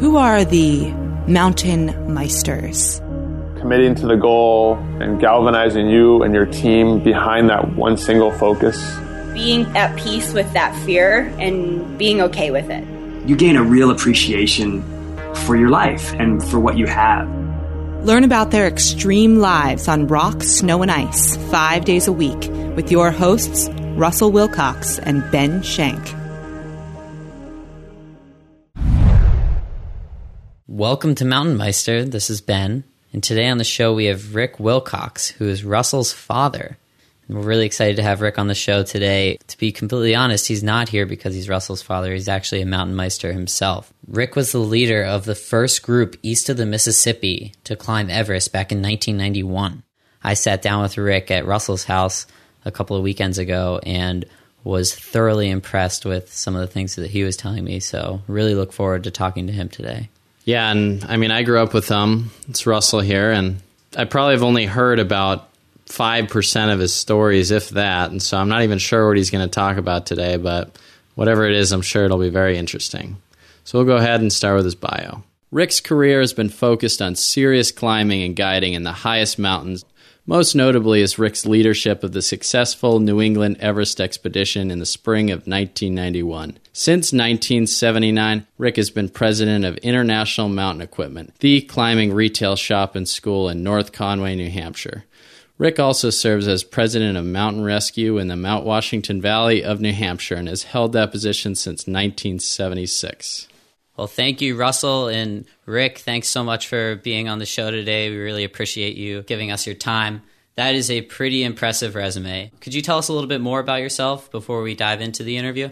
Who are the mountain meisters? Committing to the goal and galvanizing you and your team behind that one single focus. Being at peace with that fear and being okay with it. You gain a real appreciation for your life and for what you have. Learn about their extreme lives on rock, snow, and ice five days a week with your hosts, Russell Wilcox and Ben Shank. Welcome to Mountain Meister. This is Ben. And today on the show, we have Rick Wilcox, who is Russell's father. And we're really excited to have Rick on the show today. To be completely honest, he's not here because he's Russell's father. He's actually a mountain meister himself. Rick was the leader of the first group east of the Mississippi to climb Everest back in 1991. I sat down with Rick at Russell's house a couple of weekends ago and was thoroughly impressed with some of the things that he was telling me. So, really look forward to talking to him today. Yeah, and I mean, I grew up with them. It's Russell here, and I probably have only heard about 5% of his stories, if that. And so I'm not even sure what he's going to talk about today, but whatever it is, I'm sure it'll be very interesting. So we'll go ahead and start with his bio. Rick's career has been focused on serious climbing and guiding in the highest mountains most notably is Rick's leadership of the successful New England Everest expedition in the spring of 1991. Since 1979, Rick has been president of International Mountain Equipment, the climbing retail shop and school in North Conway, New Hampshire. Rick also serves as president of Mountain Rescue in the Mount Washington Valley of New Hampshire and has held that position since 1976. Well, thank you, Russell and Rick. Thanks so much for being on the show today. We really appreciate you giving us your time. That is a pretty impressive resume. Could you tell us a little bit more about yourself before we dive into the interview?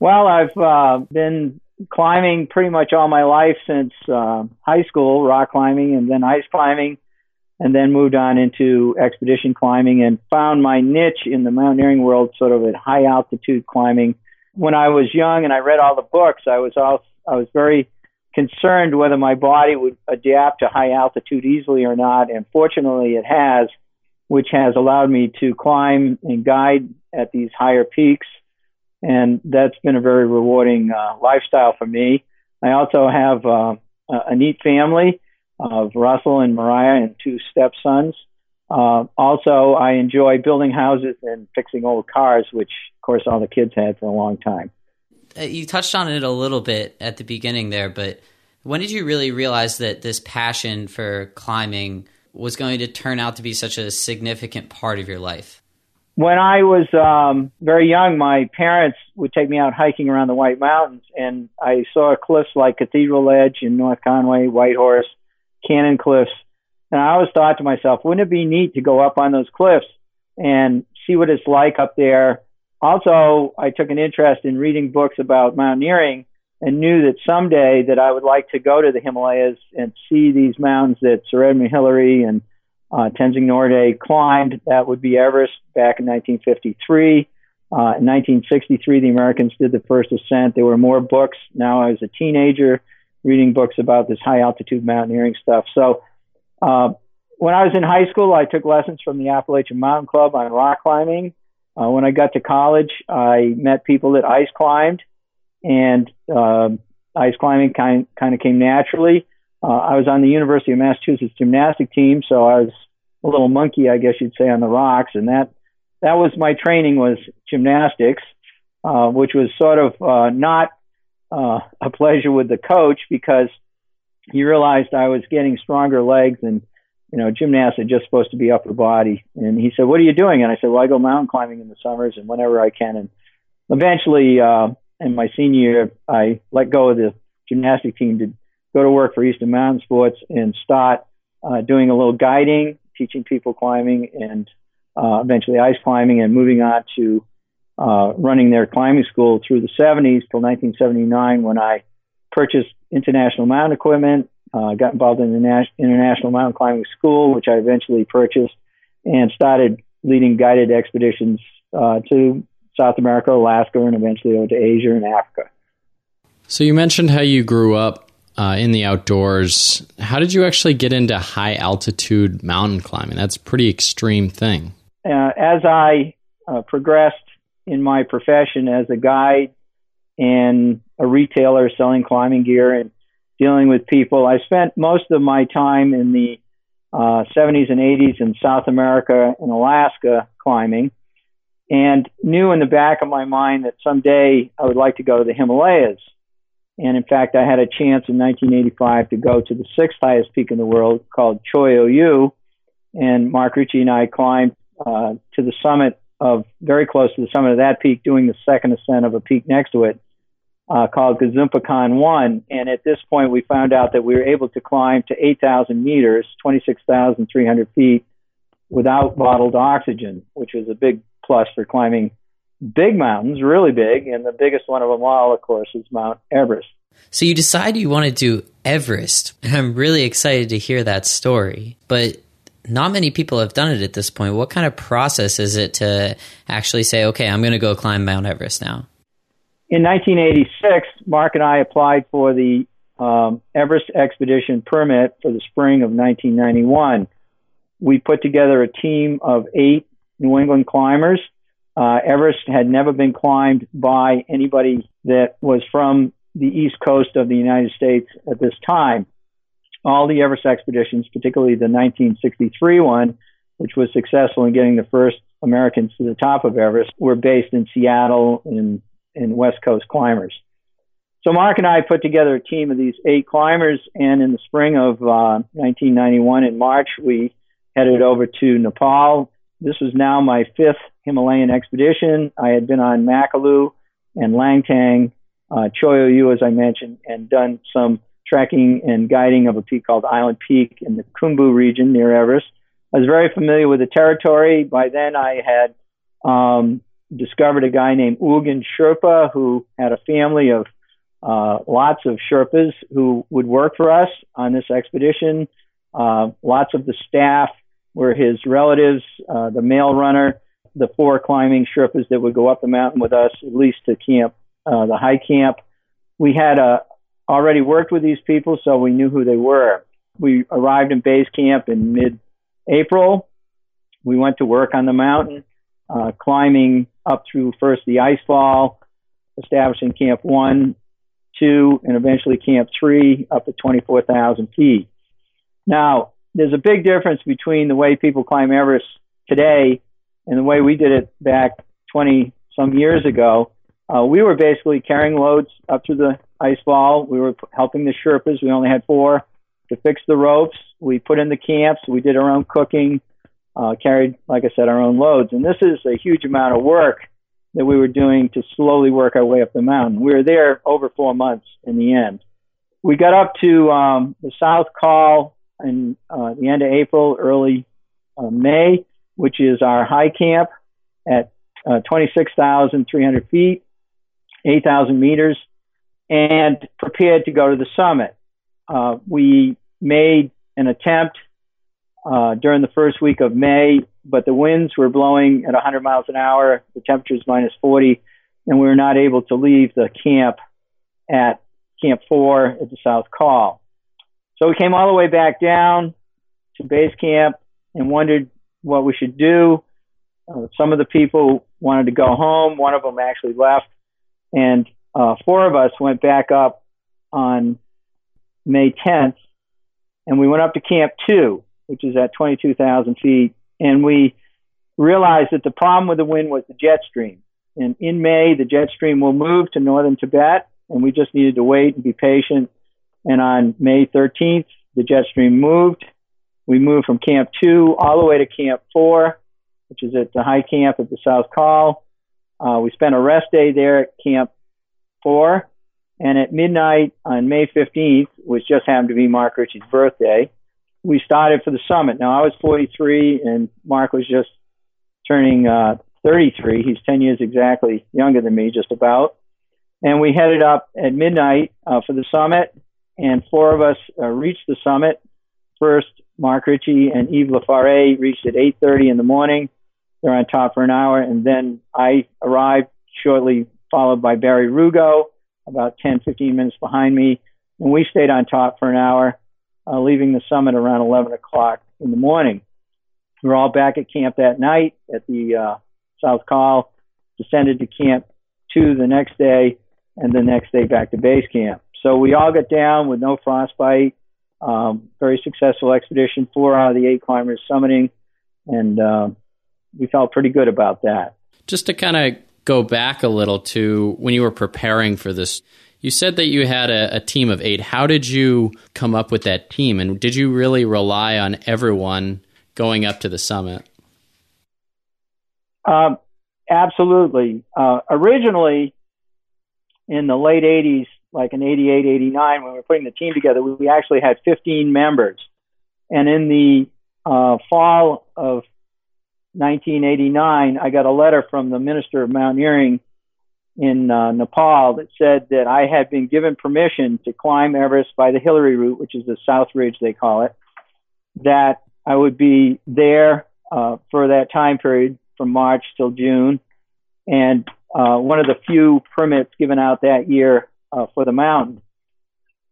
Well, I've uh, been climbing pretty much all my life since uh, high school, rock climbing and then ice climbing, and then moved on into expedition climbing and found my niche in the mountaineering world sort of at high altitude climbing. When I was young and I read all the books, I was also I was very concerned whether my body would adapt to high altitude easily or not, and fortunately it has, which has allowed me to climb and guide at these higher peaks, and that's been a very rewarding uh, lifestyle for me. I also have uh, a neat family of Russell and Mariah and two stepsons. Uh, also, I enjoy building houses and fixing old cars, which, of course, all the kids had for a long time. Uh, you touched on it a little bit at the beginning there, but when did you really realize that this passion for climbing was going to turn out to be such a significant part of your life? When I was um, very young, my parents would take me out hiking around the White Mountains, and I saw cliffs like Cathedral Ledge in North Conway, Whitehorse, Cannon Cliffs, and I always thought to myself, wouldn't it be neat to go up on those cliffs and see what it's like up there also, I took an interest in reading books about mountaineering and knew that someday that I would like to go to the Himalayas and see these mountains that Sir Edmund Hillary and uh, Tenzing Norgay climbed. That would be Everest back in 1953. Uh, in 1963, the Americans did the first ascent. There were more books. Now I was a teenager reading books about this high altitude mountaineering stuff. So uh, when I was in high school, I took lessons from the Appalachian Mountain Club on rock climbing. Uh, when I got to college, I met people that ice climbed, and uh, ice climbing kind kind of came naturally. Uh, I was on the University of Massachusetts gymnastic team, so I was a little monkey, I guess you'd say, on the rocks, and that that was my training was gymnastics, uh, which was sort of uh, not uh, a pleasure with the coach because he realized I was getting stronger legs and you know, gymnastics just supposed to be upper body. And he said, what are you doing? And I said, well, I go mountain climbing in the summers and whenever I can. And eventually, uh, in my senior year, I let go of the gymnastic team to go to work for Eastern Mountain Sports and start uh, doing a little guiding, teaching people climbing, and uh, eventually ice climbing, and moving on to uh, running their climbing school through the 70s till 1979 when I purchased International Mountain Equipment uh, got involved in the Nas- International Mountain Climbing School, which I eventually purchased, and started leading guided expeditions uh, to South America, Alaska, and eventually over to Asia and Africa. So you mentioned how you grew up uh, in the outdoors. How did you actually get into high altitude mountain climbing? That's a pretty extreme thing. Uh, as I uh, progressed in my profession as a guide and a retailer selling climbing gear and dealing with people. I spent most of my time in the uh, 70s and 80s in South America and Alaska climbing, and knew in the back of my mind that someday I would like to go to the Himalayas. And in fact, I had a chance in 1985 to go to the sixth highest peak in the world called Cho Oyu. And Mark Richey and I climbed uh, to the summit of, very close to the summit of that peak, doing the second ascent of a peak next to it uh, called Gezumpa 1. And at this point, we found out that we were able to climb to 8,000 meters, 26,300 feet, without bottled oxygen, which was a big plus for climbing big mountains, really big, and the biggest one of them all, of course, is Mount Everest. So you decide you want to do Everest, I'm really excited to hear that story. But not many people have done it at this point. What kind of process is it to actually say, okay, I'm going to go climb Mount Everest now? In 1986, Mark and I applied for the um, Everest expedition permit for the spring of 1991. We put together a team of eight New England climbers uh, Everest had never been climbed by anybody that was from the east coast of the United States at this time. All the Everest expeditions, particularly the 1963 one, which was successful in getting the first Americans to the top of Everest, were based in Seattle and, and West Coast climbers. So Mark and I put together a team of these eight climbers, and in the spring of uh, 1991, in March, we headed over to Nepal. This was now my fifth Himalayan expedition. I had been on Makalu and Langtang, uh, Cho Oyu, as I mentioned, and done some trekking and guiding of a peak called Island Peak in the Khumbu region near Everest. I was very familiar with the territory. By then, I had um, discovered a guy named Ulgen Sherpa who had a family of uh, lots of Sherpas who would work for us on this expedition. Uh, lots of the staff were his relatives, uh, the mail runner, the four climbing Sherpas that would go up the mountain with us, at least to camp, uh, the high camp. We had uh, already worked with these people, so we knew who they were. We arrived in base camp in mid April. We went to work on the mountain, uh, climbing up through first the ice fall, establishing camp one, two, and eventually camp three up to 24,000 feet. Now, there's a big difference between the way people climb Everest today and the way we did it back 20 some years ago. Uh, we were basically carrying loads up to the ice fall. We were helping the Sherpas. We only had four to fix the ropes. We put in the camps. We did our own cooking, uh, carried, like I said, our own loads. And this is a huge amount of work that we were doing to slowly work our way up the mountain. We were there over four months in the end. We got up to um, the South Col in uh, the end of April, early uh, May, which is our high camp at uh, 26,300 feet, 8,000 meters, and prepared to go to the summit. Uh, we made an attempt uh, during the first week of May, but the winds were blowing at 100 miles an hour, the temperature is minus 40, and we were not able to leave the camp at Camp 4 at the South Col. So we came all the way back down to base camp and wondered what we should do. Uh, some of the people wanted to go home. One of them actually left. And uh, four of us went back up on May 10th and we went up to Camp 2, which is at 22,000 feet. And we realized that the problem with the wind was the jet stream. And in May, the jet stream will move to northern Tibet, and we just needed to wait and be patient and on May 13th, the jet stream moved. We moved from Camp 2 all the way to Camp 4, which is at the high camp at the South Col. Uh, we spent a rest day there at Camp 4. And at midnight on May 15th, which just happened to be Mark Richey's birthday, we started for the summit. Now, I was 43 and Mark was just turning uh, 33. He's 10 years exactly younger than me, just about. And we headed up at midnight uh, for the summit and four of us uh, reached the summit. First, Mark Richey and Yves Laforest reached at 8:30 in the morning. They're on top for an hour, and then I arrived shortly, followed by Barry Rugo, about 10, 15 minutes behind me, and we stayed on top for an hour, uh, leaving the summit around 11 o'clock in the morning. We were all back at camp that night at the uh, South Col, descended to Camp 2 the next day, and the next day back to base camp. So we all got down with no frostbite. Um, very successful expedition. Four out of the eight climbers summiting, and uh, we felt pretty good about that. Just to kind of go back a little to when you were preparing for this, you said that you had a, a, team of eight. How did you come up with that team? And did you really rely on everyone going up to the summit? Um, absolutely. Uh, originally, in the late 80s, like in 88, 89, when we were putting the team together, we actually had 15 members. And in the uh, fall of 1989, I got a letter from the Minister of Mountaineering in uh, Nepal that said that I had been given permission to climb Everest by the Hillary route, which is the South Ridge, they call it, that I would be there uh, for that time period from March till June. And uh, one of the few permits given out that year uh, for the mountain.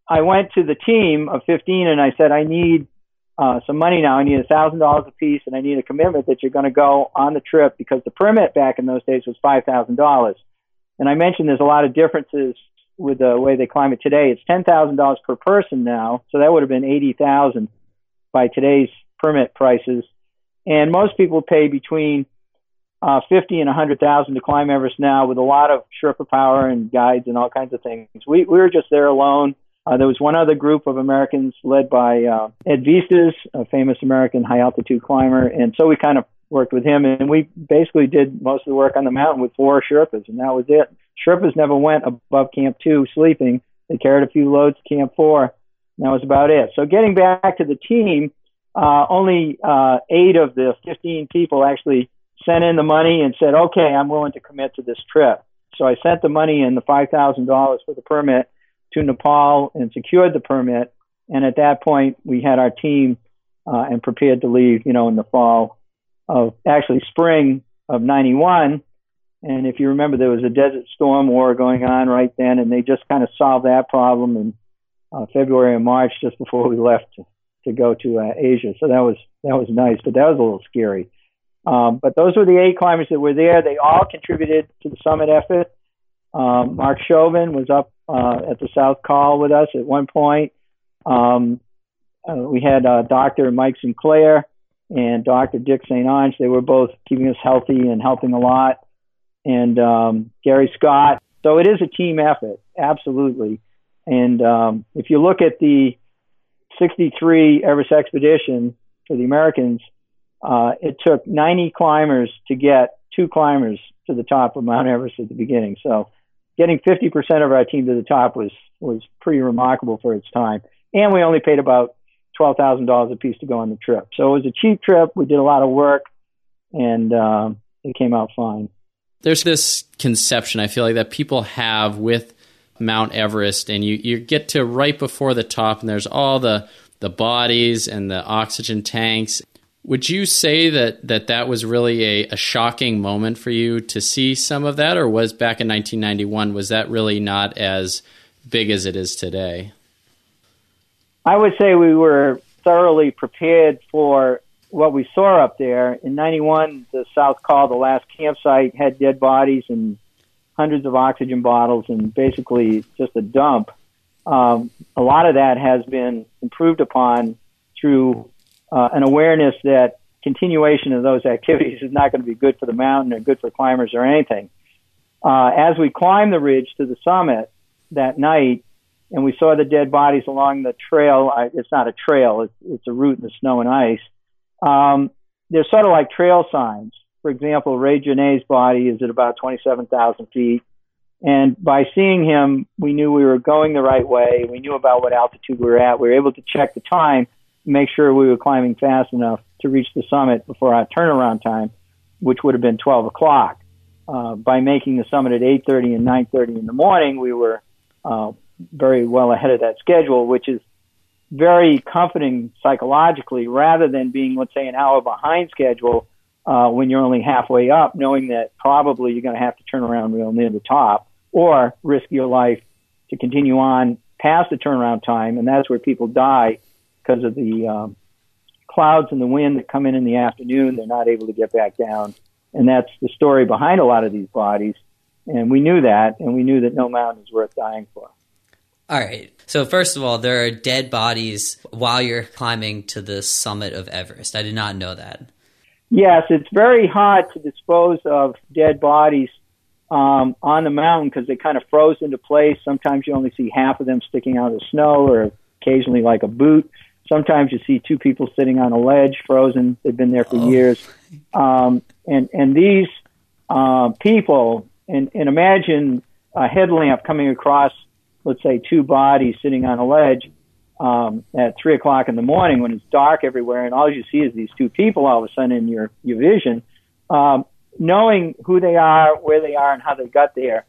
I went to the team of 15 and I said, I need uh, some money now. I need a thousand dollars a piece, and I need a commitment that you're going to go on the trip because the permit back in those days was five thousand dollars. And I mentioned there's a lot of differences with the way they climb it today. It's ten thousand dollars per person now, so that would have been eighty thousand by today's permit prices. And most people pay between uh, fifty and a hundred thousand to climb Everest now, with a lot of Sherpa power and guides and all kinds of things. We we were just there alone uh, there was one other group of Americans led by uh, Ed Viesturs, a famous American high altitude climber, and so we kind of worked with him, and we basically did most of the work on the mountain with four Sherpas, and that was it. Sherpas never went above Camp Two sleeping; they carried a few loads to Camp Four. And that was about it. So getting back to the team, uh, only uh, eight of the 15 people actually sent in the money and said, "Okay, I'm willing to commit to this trip." So I sent the money in the five thousand dollars for the permit to Nepal and secured the permit. And at that point, we had our team uh, and prepared to leave, you know, in the fall of actually spring of 91. And if you remember, there was a desert storm war going on right then, and they just kind of solved that problem in uh, February and March, just before we left to, to go to uh, Asia. So that was that was nice, but that was a little scary. Um, but those were the eight climbers that were there. They all contributed to the summit effort. Um, Mark Chauvin was up uh, at the South Col with us at one point. Um, uh, we had uh, Dr. Mike Sinclair and Dr. Dick St. Onge. They were both keeping us healthy and helping a lot. And um, Gary Scott. So it is a team effort, absolutely. And um, if you look at the 63 Everest expedition for the Americans, uh, it took 90 climbers to get two climbers to the top of Mount Everest at the beginning. So getting 50% of our team to the top was was pretty remarkable for its time. And we only paid about $12,000 a piece to go on the trip. So it was a cheap trip. We did a lot of work, and uh, it came out fine. There's this conception I feel like that people have with Mount Everest, and you, you get to right before the top, and there's all the the bodies and the oxygen tanks would you say that that, that was really a, a shocking moment for you to see some of that, or was back in 1991, was that really not as big as it is today? I would say we were thoroughly prepared for what we saw up there. In 91, the South Col, the last campsite, had dead bodies and hundreds of oxygen bottles and basically just a dump. Um, a lot of that has been improved upon through uh, an awareness that continuation of those activities is not going to be good for the mountain or good for climbers or anything. Uh, as we climbed the ridge to the summit that night, and we saw the dead bodies along the trail. I, it's not a trail; it's, it's a route in the snow and ice. Um, they're sort of like trail signs. For example, Ray Genet's body is at about 27,000 feet. And by seeing him, we knew we were going the right way. We knew about what altitude we were at. We were able to check the time make sure we were climbing fast enough to reach the summit before our turnaround time, which would have been 12 o'clock. Uh, by making the summit at 8:30 and 9:30 in the morning, we were uh, very well ahead of that schedule, which is very comforting psychologically, rather than being, let's say, an hour behind schedule uh, when you're only halfway up, knowing that probably you're going to have to turn around real near the top or risk your life to continue on past the turnaround time, and that's where people die because of the um, clouds and the wind that come in in the afternoon. They're not able to get back down, and that's the story behind a lot of these bodies. And we knew that, and we knew that no mountain is worth dying for. All right. So first of all, there are dead bodies while you're climbing to the summit of Everest. I did not know that. Yes, it's very hard to dispose of dead bodies um, on the mountain because they kind of froze into place. Sometimes you only see half of them sticking out of the snow, or occasionally like a boot. Sometimes you see two people sitting on a ledge, frozen. They've been there for oh. years. Um, and and these uh, people, and, and imagine a headlamp coming across, let's say, two bodies sitting on a ledge um, at three o'clock in the morning when it's dark everywhere, and all you see is these two people all of a sudden in your your vision. Um, knowing who they are, where they are, and how they got there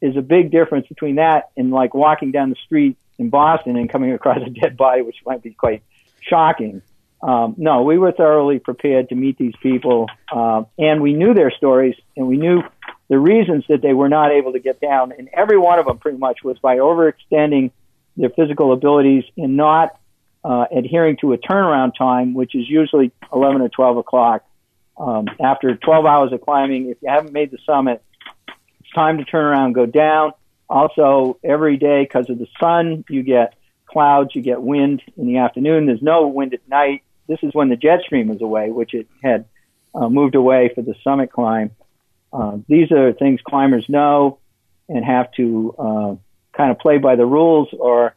is a big difference between that and like walking down the street in Boston and coming across a dead body, which might be quite shocking. Um, no, we were thoroughly prepared to meet these people, uh, and we knew their stories, and we knew the reasons that they were not able to get down. And every one of them, pretty much, was by overextending their physical abilities and not uh, adhering to a turnaround time, which is usually 11 or 12 o'clock. Um, after 12 hours of climbing, if you haven't made the summit, it's time to turn around, go down. Also, every day, because of the sun, you get clouds, you get wind in the afternoon. There's no wind at night. This is when the jet stream is away, which it had uh, moved away for the summit climb. Uh, these are things climbers know and have to uh, kind of play by the rules, or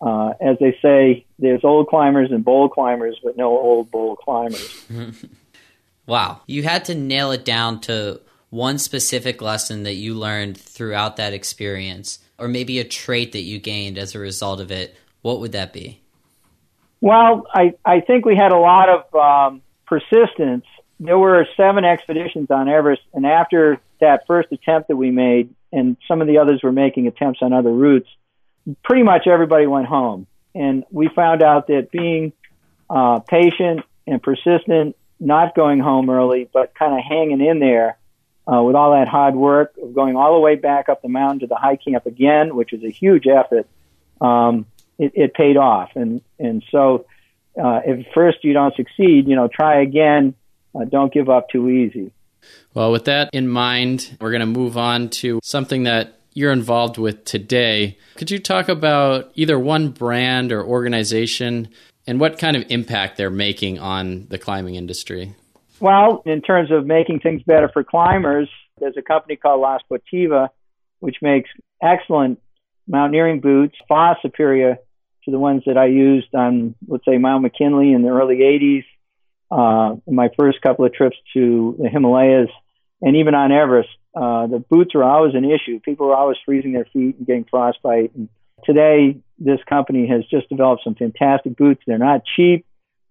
uh, as they say, there's old climbers and bold climbers, but no old bold climbers. wow, you had to nail it down to one specific lesson that you learned throughout that experience, or maybe a trait that you gained as a result of it. What would that be? Well, I, I think we had a lot of um, persistence. There were seven expeditions on Everest, and after that first attempt that we made, and some of the others were making attempts on other routes, pretty much everybody went home. And we found out that being uh, patient and persistent, not going home early, but kind of hanging in there uh, with all that hard work of going all the way back up the mountain to the high camp again, which is a huge effort, um, it, it paid off. And, and so uh, if first you don't succeed, you know, try again. Uh, don't give up too easy. Well, with that in mind, we're going to move on to something that you're involved with today. Could you talk about either one brand or organization and what kind of impact they're making on the climbing industry? Well, in terms of making things better for climbers, there's a company called La Sportiva, which makes excellent mountaineering boots, far superior to the ones that I used on, let's say, Mount McKinley in the early 80s uh, my first couple of trips to the Himalayas and even on Everest, uh, the boots are always an issue. People are always freezing their feet and getting frostbite. And today, this company has just developed some fantastic boots. They're not cheap.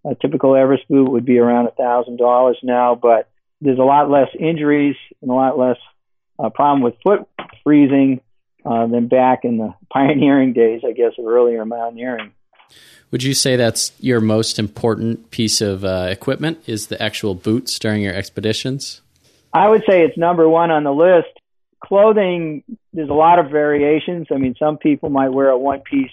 A typical Everest boot would be around a thousand dollars now, but there's a lot less injuries and a lot less uh, problem with foot freezing uh, than back in the pioneering days, I guess, of earlier mountaineering. Would you say that's your most important piece of uh, equipment? Is the actual boots during your expeditions? I would say it's number one on the list. Clothing, there's a lot of variations. I mean, some people might wear a one piece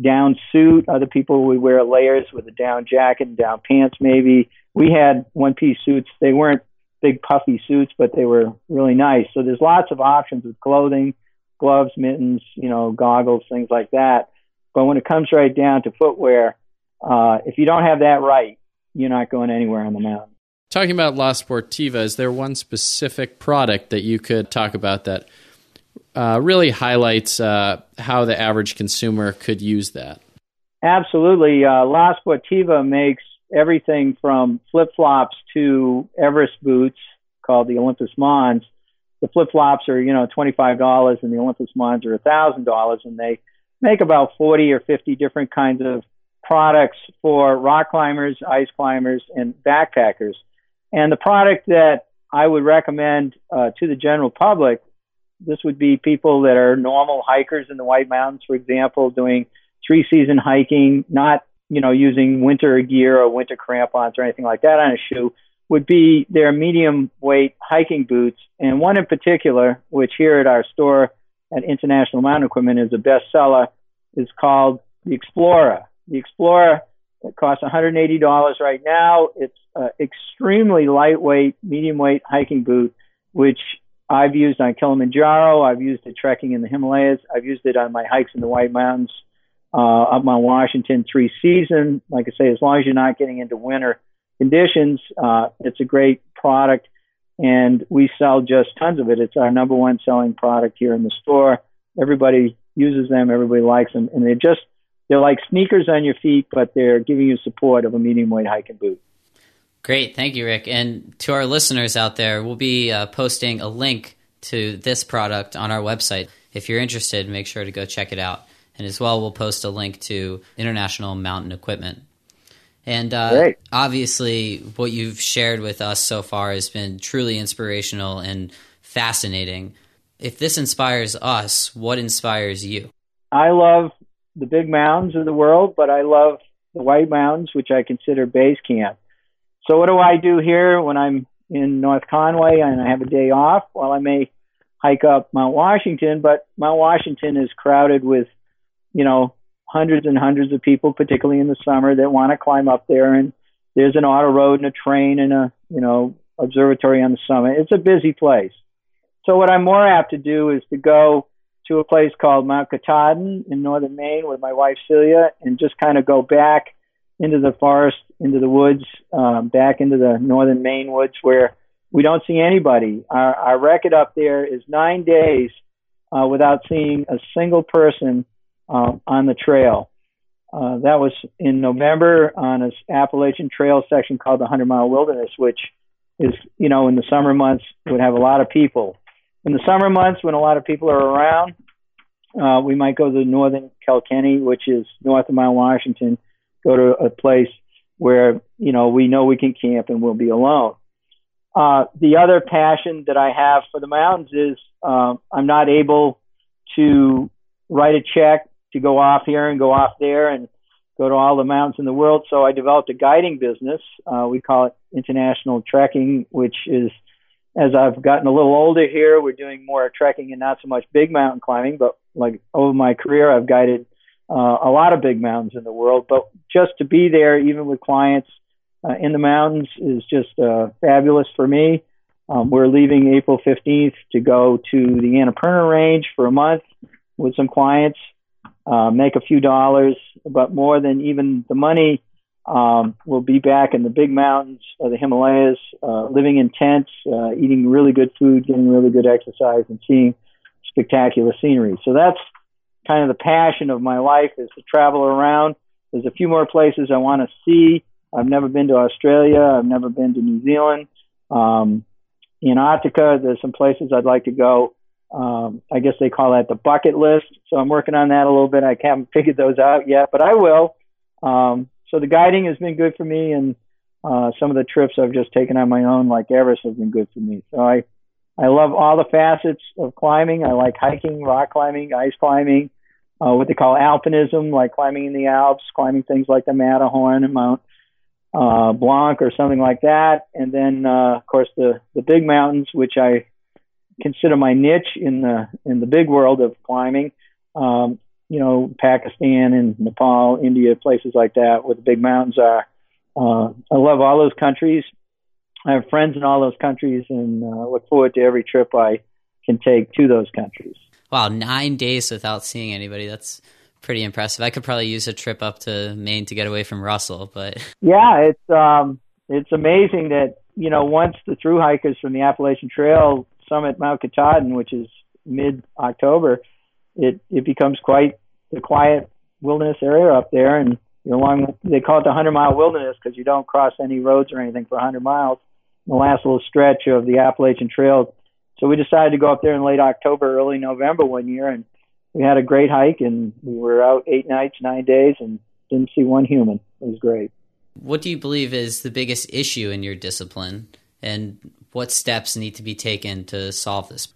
down suit. Other people would wear layers with a down jacket and down pants, maybe. We had one piece suits. They weren't big puffy suits, but they were really nice. So there's lots of options with clothing, gloves, mittens, you know, goggles, things like that. But when it comes right down to footwear, uh, if you don't have that right, you're not going anywhere on the mountain. Talking about La Sportiva, is there one specific product that you could talk about that uh, really highlights uh, how the average consumer could use that? Absolutely. Uh, La Sportiva makes everything from flip flops to Everest boots called the Olympus Mons. The flip flops are, you know, $25 and the Olympus Mons are $1,000 and they make about 40 or 50 different kinds of products for rock climbers, ice climbers, and backpackers. And the product that I would recommend uh, to the general public, this would be people that are normal hikers in the White Mountains, for example, doing three season hiking, not you know using winter gear or winter crampons or anything like that on a shoe, would be their medium weight hiking boots. And one in particular, which here at our store at International Mountain Equipment is a bestseller is called the Explorer. The Explorer it costs $180 right now. It's an extremely lightweight, medium weight hiking boot, which I've used on Kilimanjaro. I've used it trekking in the Himalayas. I've used it on my hikes in the White Mountains uh, up Mount Washington three season. Like I say, as long as you're not getting into winter conditions, uh, it's a great product. And we sell just tons of it. It's our number one selling product here in the store. Everybody uses them. Everybody likes them. And they're just, they're like sneakers on your feet, but they're giving you support of a medium weight hiking boot. Great. Thank you, Rick. And to our listeners out there, we'll be uh, posting a link to this product on our website. If you're interested, make sure to go check it out. And as well, we'll post a link to International Mountain Equipment. And uh, obviously, what you've shared with us so far has been truly inspirational and fascinating. If this inspires us, what inspires you? I love the big mountains of the world, but I love the White Mountains, which I consider base camp. So what do I do here when I'm in North Conway and I have a day off? Well, I may hike up Mount Washington, but Mount Washington is crowded with, you know, hundreds and hundreds of people, particularly in the summer, that want to climb up there. And there's an auto road and a train and a, you know, observatory on the summit. It's a busy place. So what I'm more apt to do is to go to a place called Mount Katahdin in northern Maine with my wife Celia and just kind of go back into the forest, into the woods, um, back into the northern Maine woods where we don't see anybody. Our, our record up there is nine days uh, without seeing a single person uh, on the trail. Uh, that was in November on an Appalachian Trail section called the Hundred Mile Wilderness, which is, you know, in the summer months would have a lot of people. In the summer months, when a lot of people are around, uh, we might go to northern Kilkenny, which is north of Mount Washington, go to a place where you know we know we can camp and we'll be alone. Uh, the other passion that I have for the mountains is uh, I'm not able to write a check to go off here and go off there and go to all the mountains in the world. So I developed a guiding business. Uh, we call it International Trekking, which is as I've gotten a little older here, we're doing more trekking and not so much big mountain climbing. But like over my career, I've guided uh, a lot of big mountains in the world. But just to be there, even with clients uh, in the mountains, is just uh, fabulous for me. Um, we're leaving April 15th to go to the Annapurna Range for a month with some clients, uh, make a few dollars, but more than even the money, um, we'll be back in the big mountains of the Himalayas, uh, living in tents, uh, eating really good food, getting really good exercise, and seeing spectacular scenery. So that's kind of the passion of my life is to travel around. There's a few more places I want to see. I've never been to Australia. I've never been to New Zealand. Um, in Antarctica, there's some places I'd like to go. Um, I guess they call that the bucket list. So I'm working on that a little bit. I haven't figured those out yet, but I will. Um, so the guiding has been good for me, and uh, some of the trips I've just taken on my own, like Everest, have been good for me. So I I love all the facets of climbing. I like hiking, rock climbing, ice climbing, uh, what they call alpinism, like climbing in the Alps, climbing things like the Matterhorn and Mount uh, Blanc or something like that. And then, uh, of course, the the big mountains, which I consider my niche in the in the big world of climbing. Um, you know, Pakistan and Nepal, India, places like that, where the big mountains are. Uh, I love all those countries. I have friends in all those countries and uh, look forward to every trip I can take to those countries. Wow, nine days without seeing anybody. That's pretty impressive. I could probably use a trip up to Maine to get away from Russell, but yeah, it's um, it's amazing that you know once the through hikers from the Appalachian Trail summit Mount Katahdin, which is mid October, it it becomes quite the quiet wilderness area up there, and you're along. They call it the hundred mile wilderness because you don't cross any roads or anything for a hundred miles the last little stretch of the Appalachian Trail. So we decided to go up there in late October, early November one year, and we had a great hike, and we were out eight nights, nine days, and didn't see one human. It was great. What do you believe is the biggest issue in your discipline, and what steps need to be taken to solve this?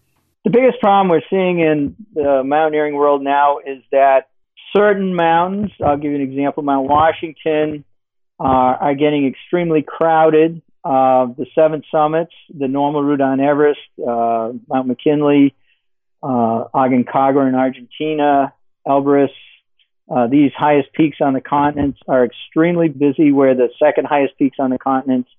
The biggest problem we're seeing in the mountaineering world now is that certain mountains, I'll give you an example, Mount Washington, uh, are getting extremely crowded uh, the seven summits, the normal route on Everest, uh, Mount McKinley, uh, Aconcagua in Argentina, Elbrus. Uh, these highest peaks on the continents are extremely busy, where the second highest peaks on the continents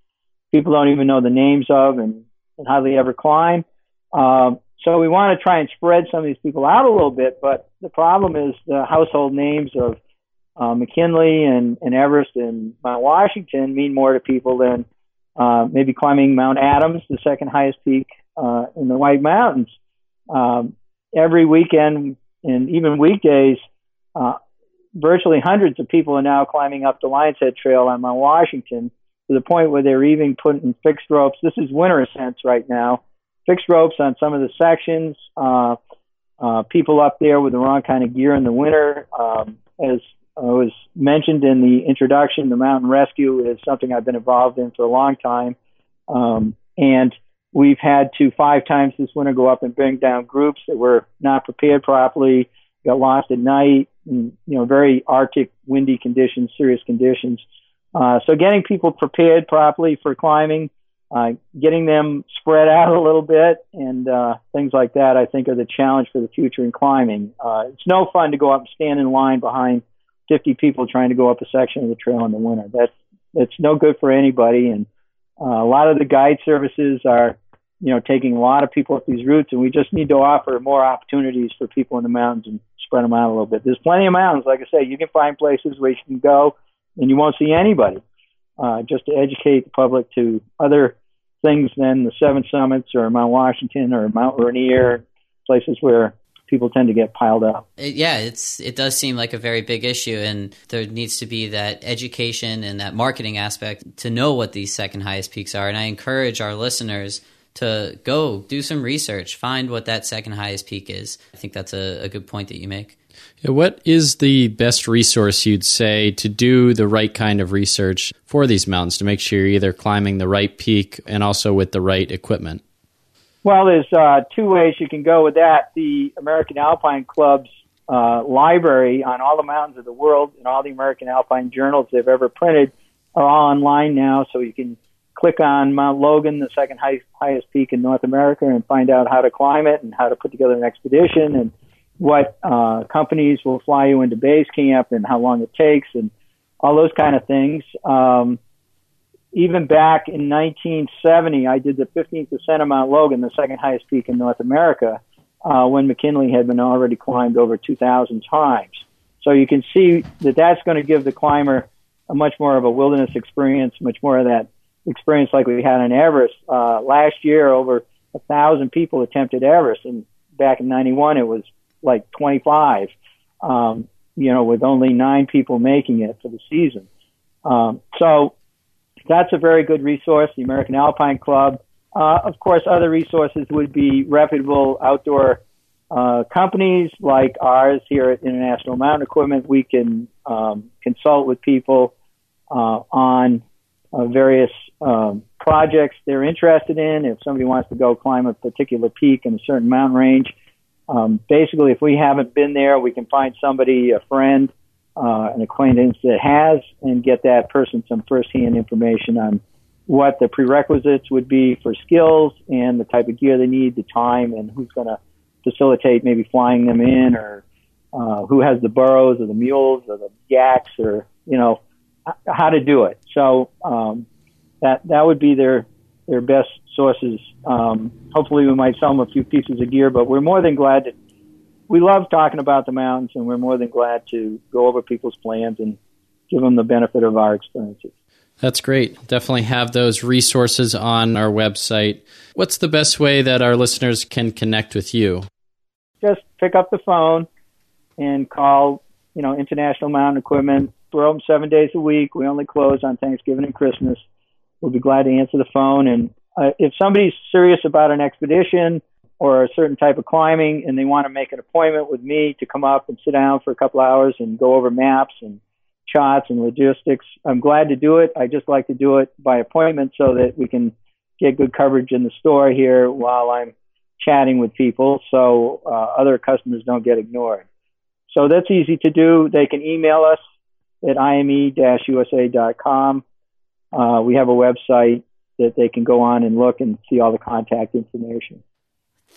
people don't even know the names of and, and hardly ever climb. Um, so we want to try and spread some of these people out a little bit, but the problem is the household names of uh, McKinley and, and Everest and Mount Washington mean more to people than uh, maybe climbing Mount Adams, the second highest peak uh, in the White Mountains. Um, every weekend and even weekdays, uh, virtually hundreds of people are now climbing up the Lions Head Trail on Mount Washington to the point where they're even putting fixed ropes. This is winter ascents right now. Fixed ropes on some of the sections. Uh, uh, people up there with the wrong kind of gear in the winter. Um, as uh, was mentioned in the introduction, the mountain rescue is something I've been involved in for a long time. Um, and we've had to five times this winter go up and bring down groups that were not prepared properly, got lost at night, and, you know, very Arctic, windy conditions, serious conditions. Uh, so getting people prepared properly for climbing, uh, getting them spread out a little bit, and uh, things like that, I think, are the challenge for the future in climbing. Uh, it's no fun to go up and stand in line behind 50 people trying to go up a section of the trail in the winter. That's it's no good for anybody, and uh, a lot of the guide services are you know, taking a lot of people up these routes, and we just need to offer more opportunities for people in the mountains and spread them out a little bit. There's plenty of mountains, like I say, you can find places where you can go and you won't see anybody. Uh, just to educate the public to other things than the Seven Summits or Mount Washington or Mount Rainier, places where people tend to get piled up. Yeah, it's it does seem like a very big issue, and there needs to be that education and that marketing aspect to know what these second highest peaks are. And I encourage our listeners to go do some research, find what that second highest peak is. I think that's a, a good point that you make. Yeah, what is the best resource you'd say to do the right kind of research for these mountains to make sure you're either climbing the right peak and also with the right equipment? Well, there's uh, two ways you can go with that. The American Alpine Club's uh, library on all the mountains of the world and all the American Alpine journals they've ever printed are all online now, so you can click on Mount Logan, the second high, highest peak in North America, and find out how to climb it and how to put together an expedition and what uh, companies will fly you into base camp and how long it takes and all those kind of things. Um, even back in 1970, I did the 15th ascent of Mount Logan, the second highest peak in North America, uh, when McKinley had been already climbed over 2,000 times. So you can see that that's going to give the climber a much more of a wilderness experience, much more of that experience like we had on Everest. Uh, last year, over a thousand people attempted Everest, and back in '91, it was like 25. Um, you know, with only nine people making it for the season. Um, so that's a very good resource. The American Alpine Club. Uh, of course, other resources would be reputable outdoor uh, companies like ours here at International Mountain Equipment. We can um, consult with people uh, on uh, various um, projects they're interested in. If somebody wants to go climb a particular peak in a certain mountain range, um, basically, if we haven't been there, we can find somebody, a friend, uh, an acquaintance that has, and get that person some firsthand information on what the prerequisites would be for skills and the type of gear they need, the time, and who's going to facilitate maybe flying them in, or uh, who has the burros or the mules or the yaks, or you know how to do it. So um, that that would be their their best sources. Um, hopefully, we might sell them a few pieces of gear, but we're more than glad to. We love talking about the mountains, and we're more than glad to go over people's plans and give them the benefit of our experiences. That's great. Definitely have those resources on our website. What's the best way that our listeners can connect with you? Just pick up the phone and call, you know, International Mountain Equipment. We're open seven days a week. We only close on Thanksgiving and Christmas we'll be glad to answer the phone. And uh, if somebody's serious about an expedition or a certain type of climbing and they want to make an appointment with me to come up and sit down for a couple hours and go over maps and shots and logistics, I'm glad to do it. I just like to do it by appointment so that we can get good coverage in the store here while I'm chatting with people so uh, other customers don't get ignored. So that's easy to do. They can email us at ime-usa.com uh, we have a website that they can go on and look and see all the contact information.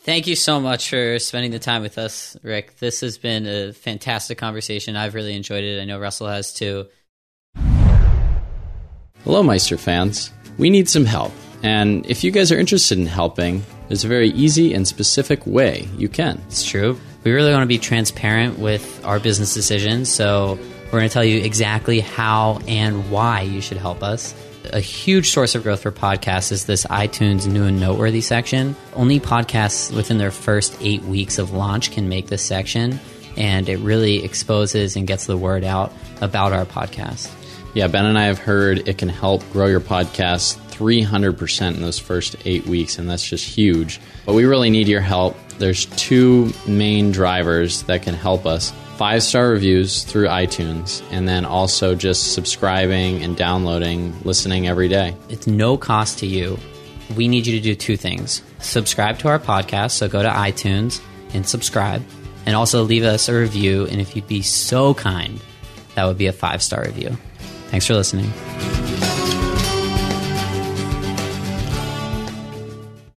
Thank you so much for spending the time with us, Rick. This has been a fantastic conversation. I've really enjoyed it. I know Russell has too. Hello, Meister fans. We need some help. And if you guys are interested in helping, There's a very easy and specific way you can. It's true. We really want to be transparent with our business decisions, so we're going to tell you exactly how and why you should help us. A huge source of growth for podcasts is this iTunes new and noteworthy section. Only podcasts within their first eight weeks of launch can make this section, and it really exposes and gets the word out about our podcast. Yeah, Ben and I have heard it can help grow your podcast 300% in those first eight weeks, and that's just huge. But we really need your help. There's two main drivers that can help us five star reviews through iTunes, and then also just subscribing and downloading, listening every day. It's no cost to you. We need you to do two things subscribe to our podcast, so go to iTunes and subscribe, and also leave us a review. And if you'd be so kind, that would be a five star review. Thanks for listening.